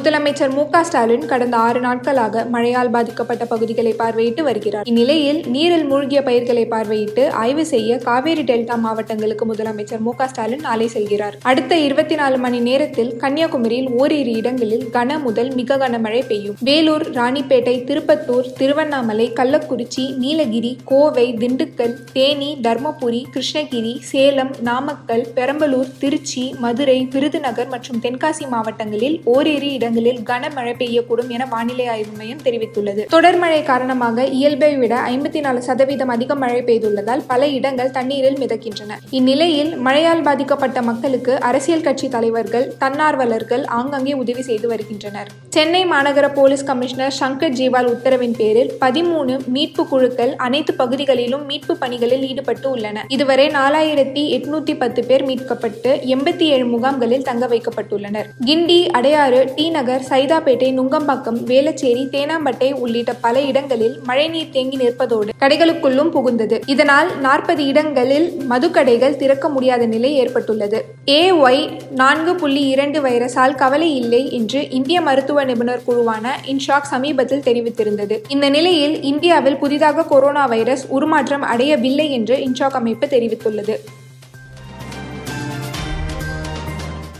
முதலமைச்சர் மு ஸ்டாலின் கடந்த ஆறு நாட்களாக மழையால் பாதிக்கப்பட்ட பகுதிகளை பார்வையிட்டு வருகிறார். இந்நிலையில் நீரில் மூழ்கிய பயிர்களை பார்வையிட்டு ஆய்வு செய்ய காவேரி டெல்டா மாவட்டங்களுக்கு முதலமைச்சர் மு ஸ்டாலின் நாளை செல்கிறார். அடுத்த இருபத்தி நாலு மணி நேரத்தில் கன்னியாகுமரியில் ஓரிரு இடங்களில் கன முதல் மிக கனமழை பெய்யும். வேலூர் ராணிப்பேட்டை திருப்பத்தூர் திருவண்ணாமலை கள்ளக்குறிச்சி நீலகிரி கோவை திண்டுக்கல் தேனி தர்மபுரி கிருஷ்ணகிரி சேலம் நாமக்கல் பெரம்பலூர் திருச்சி மதுரை விருதுநகர் மற்றும் தென்காசி மாவட்டங்களில் ஓரிரு இடங்களில் கனமழை பெய்யக்கூடும் என வானிலை ஆய்வு மையம் தெரிவித்துள்ளது. தொடர் மழை காரணமாக இயல்பை விட ஐம்பத்தி நாலு சதவீதம் அதிக மழை பெய்துள்ளதால் பல இடங்கள் தண்ணீரில் மிதக்கின்றன. இந்நிலையில் மழையால் பாதிக்கப்பட்ட மக்களுக்கு அரசியல் கட்சி தலைவர்கள் தன்னார்வலர்கள் ஆங்காங்கே உதவி செய்து வருகின்றனர். சென்னை மாநகர போலீஸ் கமிஷனர் சங்கர் ஜிவால் உத்தரவின் பேரில் பதிமூணு மீட்பு குழுக்கள் அனைத்து பகுதிகளிலும் மீட்பு பணிகளில் ஈடுபட்டு உள்ளன. இதுவரை நாலாயிரத்தி எட்நூத்தி பத்து பேர் மீட்கப்பட்டு எண்பத்தி ஏழு முகாம்களில் தங்க வைக்கப்பட்டுள்ளனர். கிண்டி அடையாறு டி நகர் சைதாப்பேட்டை நுங்கம்பாக்கம் வேலச்சேரி தேனாம்பட்டை உள்ளிட்ட பல இடங்களில் மழைநீர் தேங்கி நிற்பதோடு கடைகளுக்குள்ளும் புகுந்தது. இதனால் நாற்பது இடங்களில் மதுக்கடைகள் திறக்க முடியாத நிலை ஏற்பட்டுள்ளது. ஏ ஒய் நான்கு புள்ளி இரண்டு வைரஸால் கவலை இல்லை என்று இந்திய மருத்துவ நிபுணர் குழுவான இன்ஷாக் சமீபத்தில் தெரிவித்திருந்தது. இந்த நிலையில் இந்தியாவில் புதிதாக கொரோனா வைரஸ் உருமாற்றம் அடையவில்லை என்று இன்ஷாக் அமைப்பு தெரிவித்துள்ளது.